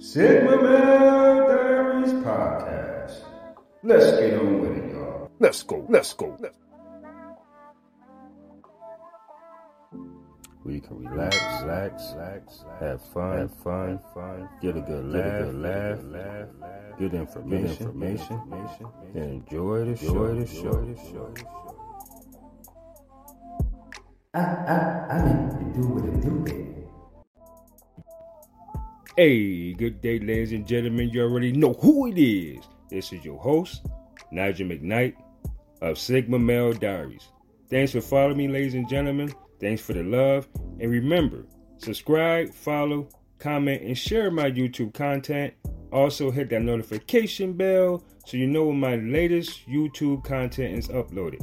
Sigma Male Diaries Podcast. Let's get on with it, y'all. Let's go. Let's go. Let's We can relax, relax, relax, have fun, have fun, fun, get a good laugh, good laugh, laugh, laugh, good information, information, and enjoy the show, the show, the show. I, I, I mean to do what it do, baby. Hey, good day, ladies and gentlemen. You already know who it is. This is your host, Nigel McKnight of Sigma Male Diaries. Thanks for following me, ladies and gentlemen. Thanks for the love. And remember, subscribe, follow, comment, and share my YouTube content. Also, hit that notification bell so you know when my latest YouTube content is uploaded.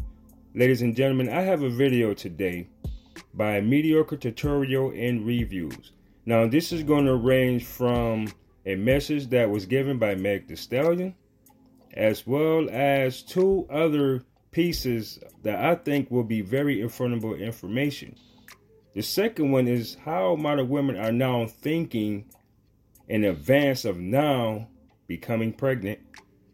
Ladies and gentlemen, I have a video today by Mediocre Tutorial and Reviews. Now, this is going to range from a message that was given by Meg Thee Stallion, as well as two other pieces that I think will be very informative information. The second one is how modern women are now thinking in advance of now becoming pregnant.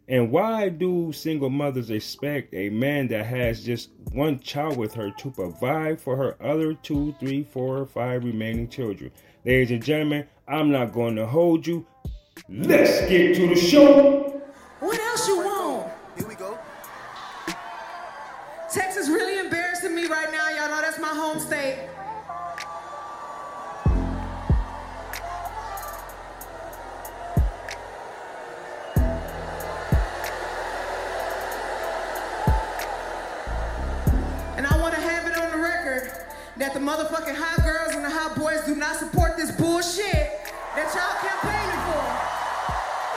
And why do single mothers expect a man that has just one child with her to provide for her other two, three, four, five remaining children? Ladies and gentlemen, I'm not going to hold you. Let's get to the show. That the motherfucking hot girls and the hot boys do not support this bullshit that y'all campaigning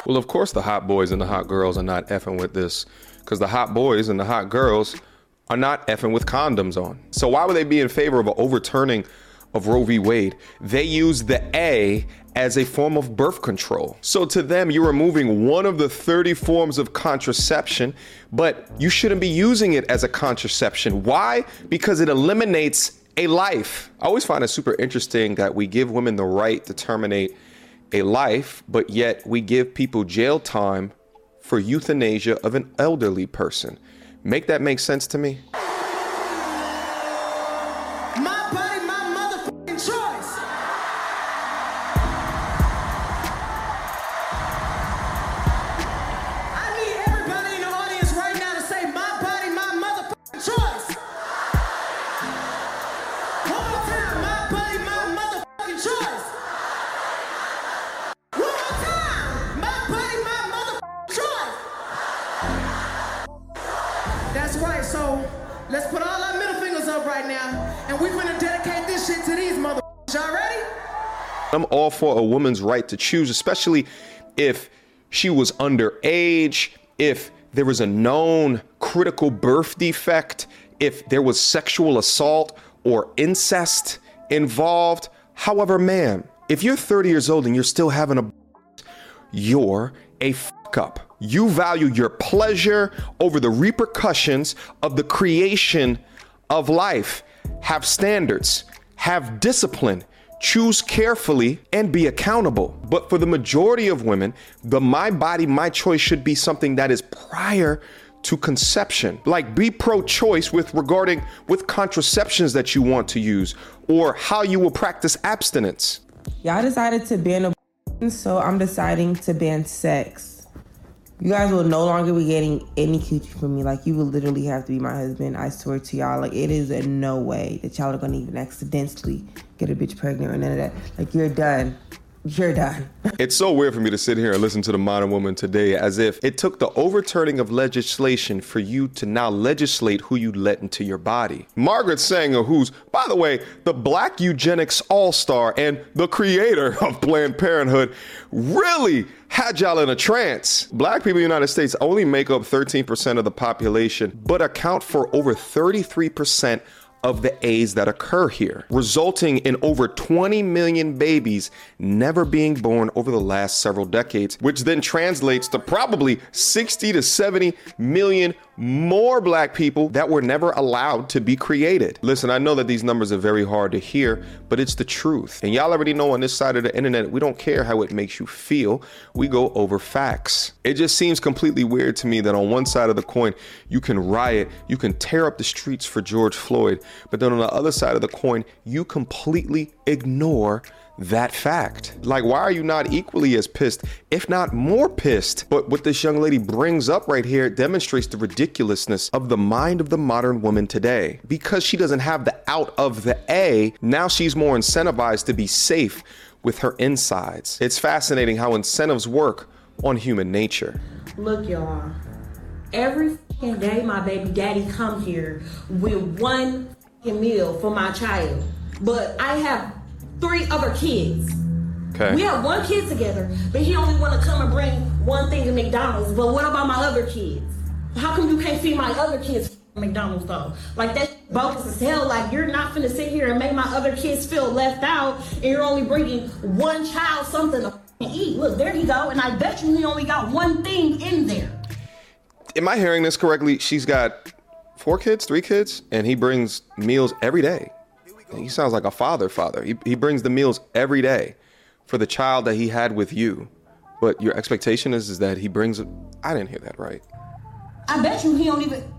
for. Well, of course, the hot boys and the hot girls are not effing with this because the hot boys and the hot girls are not effing with condoms on. So, why would they be in favor of overturning of Roe v. Wade? They use the A as a form of birth control. So, to them, you're removing one of the 30 forms of contraception, but you shouldn't be using it as a contraception. Why? Because it eliminates a life. I always find it super interesting that we give women the right to terminate a life, but yet we give people jail time for euthanasia of an elderly person. Make that make sense to me? To these? I'm all for a woman's right to choose, especially if she was underage, if there was a known critical birth defect, if there was sexual assault or incest involved. However, ma'am, if you're 30 years old and you're still having a you're a fuck up. You value your pleasure over the repercussions of the creation of life. Have standards, have discipline, choose carefully, and be accountable. But for the majority of women, the my body, my choice should be something that is prior to conception. Like be pro-choice with regarding with contraceptions that you want to use or how you will practice abstinence. Y'all decided to ban abortion, so I'm deciding to ban sex. You guys will no longer be getting any coochie from me. Like, you will literally have to be my husband. I swear to y'all. Like, it is a no way that y'all are gonna even accidentally get a bitch pregnant or none of that. Like, you're done. You're done. It's so weird for me to sit here and listen to the modern woman today as if it took the overturning of legislation for you to now legislate who you let into your body. Margaret Sanger, who's, by the way, the black eugenics all star and the creator of Planned Parenthood, really had y'all in a trance. Black people in the United States only make up 13% of the population, but account for over 33% of the A's that occur here, resulting in over 20 million babies never being born over the last several decades, which then translates to probably 60 to 70 million more black people that were never allowed to be created. Listen, I know that these numbers are very hard to hear, but it's the truth. And y'all already know on this side of the internet, we don't care how it makes you feel. We go over facts. It just seems completely weird to me that on one side of the coin, you can riot, you can tear up the streets for George Floyd, but then on the other side of the coin, you completely ignore that fact. Like, why are you not equally as pissed, if not more pissed? But what this young lady brings up right here demonstrates the ridiculousness of the mind of the modern woman today. Because she doesn't have the out of the A, now she's more incentivized to be safe with her insides. It's fascinating how incentives work on human nature. Look, y'all. Every day my baby daddy come here with one meal for my child. But I have three other kids. Okay. We have one kid together, but he only want to come and bring one thing to McDonald's. But what about my other kids? How come you can't feed my other kids McDonald's though? Like that's bogus as hell. Like you're not finna sit here and make my other kids feel left out, and you're only bringing one child something to eat. Look, there you go. And I bet you he only got one thing in there. Am I hearing this correctly? She's got four kids, three kids, and he brings meals every day. He sounds like a father, father. He, he brings the meals every day for the child that he had with you. But your expectation is, is that he brings. I didn't hear that right. I bet you he don't even.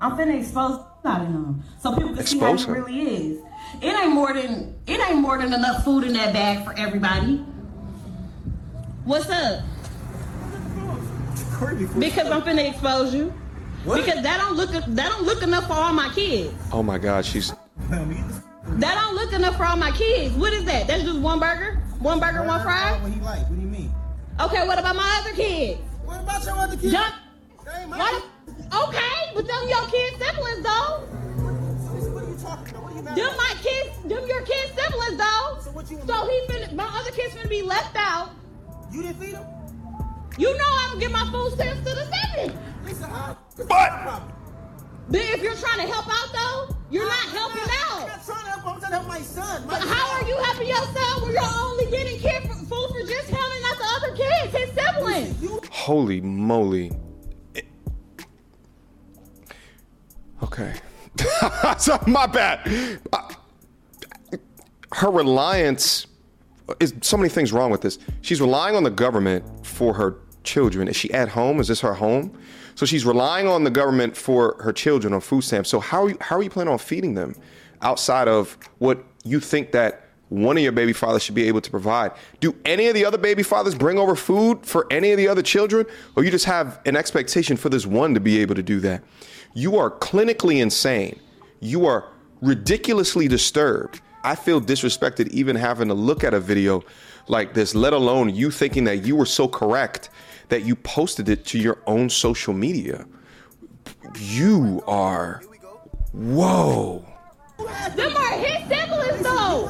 I'm finna expose out of him so people can see how he Expose him? really is. It ain't more than it ain't more than enough food in that bag for everybody. What's up? Because I'm finna expose you. Because that don't look that don't look enough for all my kids. Oh my God, she's. That don't look enough for all my kids. What is that? That's just one burger, one burger, one fry. What he like? What do you mean? Okay, what about my other kids? What about your other kids? Dump. They ain't. Why the- okay, but them your kids siblings though. What are you talking about? What are you mad Them my kids, them your kids siblings though. So what you- So he finna, my other kids finna be left out. You didn't feed them? You know I don't give my food stamps to the seven. Listen, how? But- But if you're trying to help out though, you're not helping I'm out. not trying to help. I'm trying to help my son. My But how are you helping yourself when you're only getting kid for, food for just him and not the other kids, his siblings? Holy moly. Okay. so, my bad. Uh, Her reliance is so many things wrong with this. She's relying on the government for her children. Is she at home? Is this her home? So she's relying on the government for her children on food stamps. So how are you, how are you planning on feeding them outside of what you think that one of your baby fathers should be able to provide? Do any of the other baby fathers bring over food for any of the other children, or you just have an expectation for this one to be able to do that? You are clinically insane. You are ridiculously disturbed. I feel disrespected even having to look at a video like this, let alone you thinking that you were so correct that you posted it to your own social media. You are. Whoa. Them are his siblings though.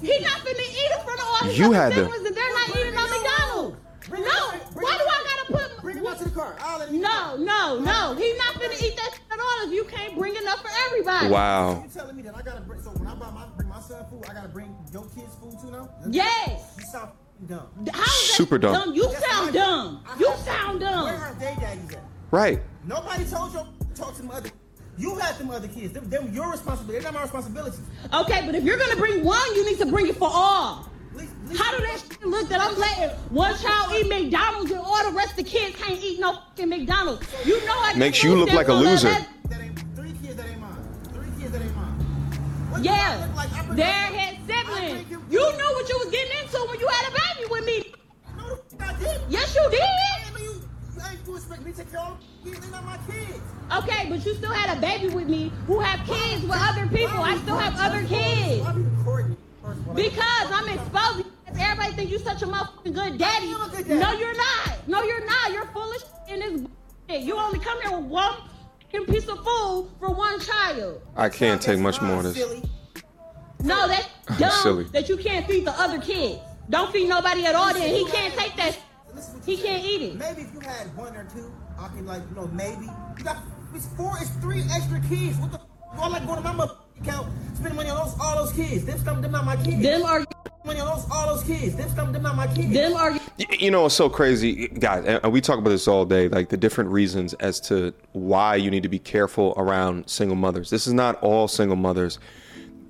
He not finna eat in front of all his You other had to- siblings and they're not eating on McDonald's. No, why do I gotta put? bring him out to the car. I'll let No, no, no. He's not finna eat that at all if you can't bring enough for everybody. Wow. You telling me that I gotta bring? So when I buy my bring my son food, I gotta bring your kids food too now? Yes. You sound f***ing dumb. How is that Super dumb. You Yes, sound I- dumb. You have- sound Where dumb. are they daddies at? Right. Nobody told you to talk to them other. You had them other kids. Them, them your responsibility. They're not my responsibility. Okay, but if you're gonna bring one, you need to bring it for all. Least, least, How do that shit look that I'm letting one child eat McDonald's and all the rest of the kids can't eat no fucking McDonald's? You know I Makes you food look like a loser. that- Yeah, like? They're bring siblings. You knew what you was getting into when you had a baby with me. No, did. Yes, you did. You, you expect me to take care of my kids. Okay, but you still had a baby with me who have kids with other people. I still have other kids. Because I'm exposing. Everybody think you such a motherfucking good daddy. Good daddy. No, you're not. No, you're not. You're foolish in this. shit. You only come here with one piece of food for one child. I can't take much more of this. Silly. No, that's dumb Silly. that you can't feed the other kids. Don't feed nobody at all. Then he can't take that. He can't eat it. Maybe if you had one or two, I can like, you know, maybe. You got it's four, it's three extra kids. What the f- all like going to my mother account, spending money on those, all those kids. Them, them, them not my kids. Them are money on those, all those kids. Them, them, them not my kids. them are You know, it's so crazy, guys. And we talk about this all day, like the different reasons as to why you need to be careful around single mothers. This is not all single mothers,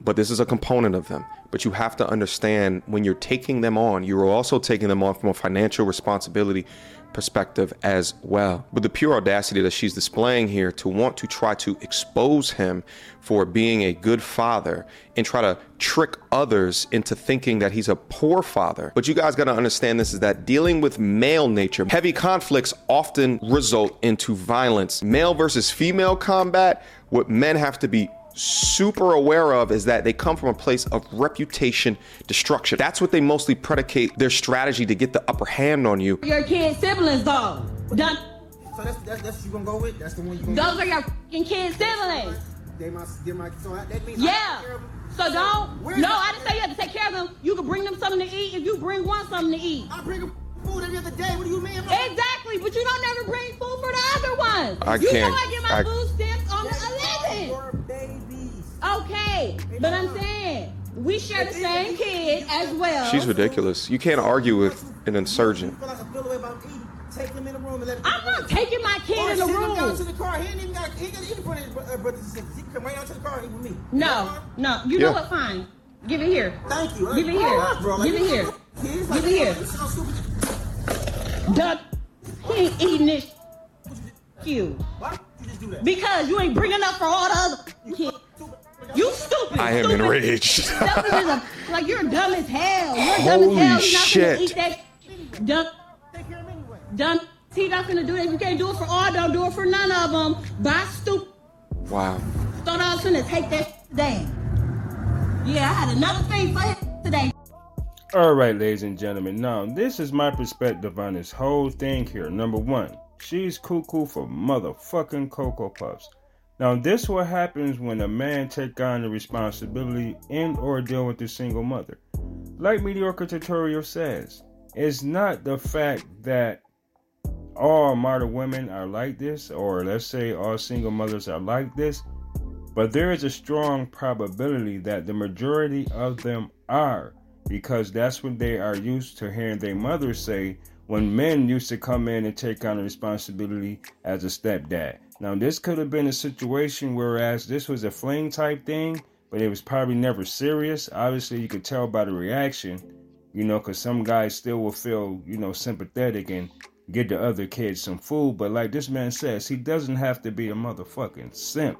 but this is a component of them. But you have to understand when you're taking them on, you're also taking them on from a financial responsibility perspective as well. But the pure audacity that she's displaying here to want to try to expose him for being a good father and try to trick others into thinking that he's a poor father. But you guys got to understand this is that dealing with male nature, heavy conflicts often result into violence. Male versus female combat, what men have to be super aware of is that they come from a place of reputation destruction. That's what they mostly predicate their strategy to get the upper hand on you. your kid siblings though. Done. So that's, that's, that's what you gonna go with? That's the one you gonna Those are your fucking kid siblings. They my, they my, so that means I Yeah. take care of them. So don't. where's No, I didn't say you have to take care of them. You can bring them something to eat if you bring one something to eat. I bring them food every other day. What do you mean? Exactly, but you don't never bring food for the other ones. I you can't- know I get my I- food stamps on the 11th. Your babies. Okay, but I'm saying we share the same kid as well. She's ridiculous. You can't argue with an insurgent. You feel like I feel the way about eating. Take them in the room and let them I'm not taking my kid Or in the send him down room. to the car. He ain't even got. He ain't got to eat in front of his uh, brothers and sisters. He can come right out to the car and eat with me. No, no, you Yeah. know what? Fine. Give it here. Thank you. Give it here. up, bro. Like, Give it here. know, Kids, Give it here. You stupid. Duck. He ain't eating this. You. Why you just do that? Because you ain't bringing up for all the other kids. You stupid. I am stupid. enraged. Selfish as a, like you're dumb as hell. You're dumb Holy as hell. You're not shit. gonna eat that. Dumb. Take care of him anyway. Dumb. He not gonna do it. If you can't do it for all, don't do it for none of them. Bye, stupid. Wow. Thought I was gonna take that down. Yeah, I had another thing for him today. All right, ladies and gentlemen. Now, this is my perspective on this whole thing here. Number one, she's cuckoo for motherfucking Cocoa Puffs. Now, this what happens when a man take on the responsibility and or deal with a single mother. Like Mediocre Tutorial says, it's not the fact that all modern women are like this, or let's say all single mothers are like this, but there is a strong probability that the majority of them are because that's what they are used to hearing their mothers say when men used to come in and take on the responsibility as a stepdad. Now, this could have been a situation whereas this was a fling type thing, but it was probably never serious. Obviously, you could tell by the reaction, you know, because some guys still will feel, you know, sympathetic and get the other kids some food. But like this man says, he doesn't have to be a motherfucking simp.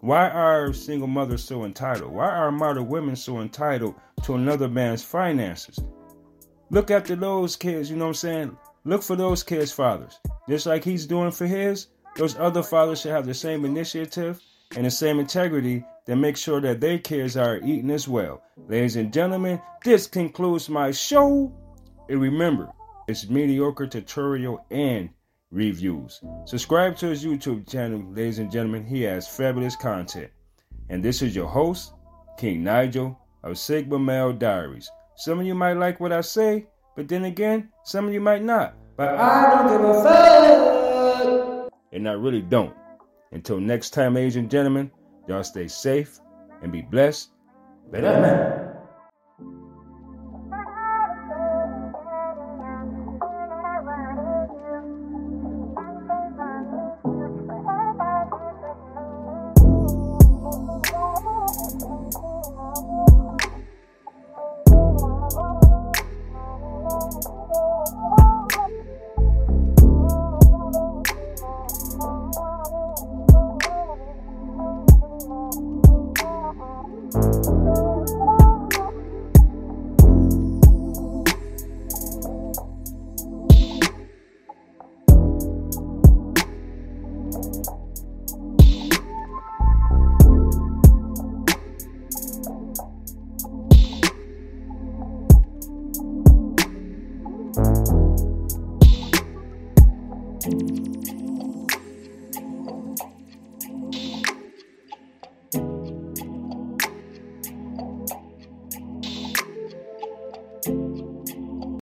Why are single mothers so entitled? Why are modern women so entitled to another man's finances? Look after those kids, you know what I'm saying? Look for those kids' fathers. Just like he's doing for his, those other fathers should have the same initiative and the same integrity that make sure that their kids are eating as well. Ladies and gentlemen, this concludes my show. And remember, it's mediocre tutorial and reviews. Subscribe to his YouTube channel, ladies and gentlemen. He has fabulous content. And this is your host, King Nigel of Sigma Male Diaries. Some of you might like what I say, but then again, some of you might not. But I don't give a fuck. And I really don't. Until next time, ladies and gentlemen, y'all stay safe and be blessed. Later, man.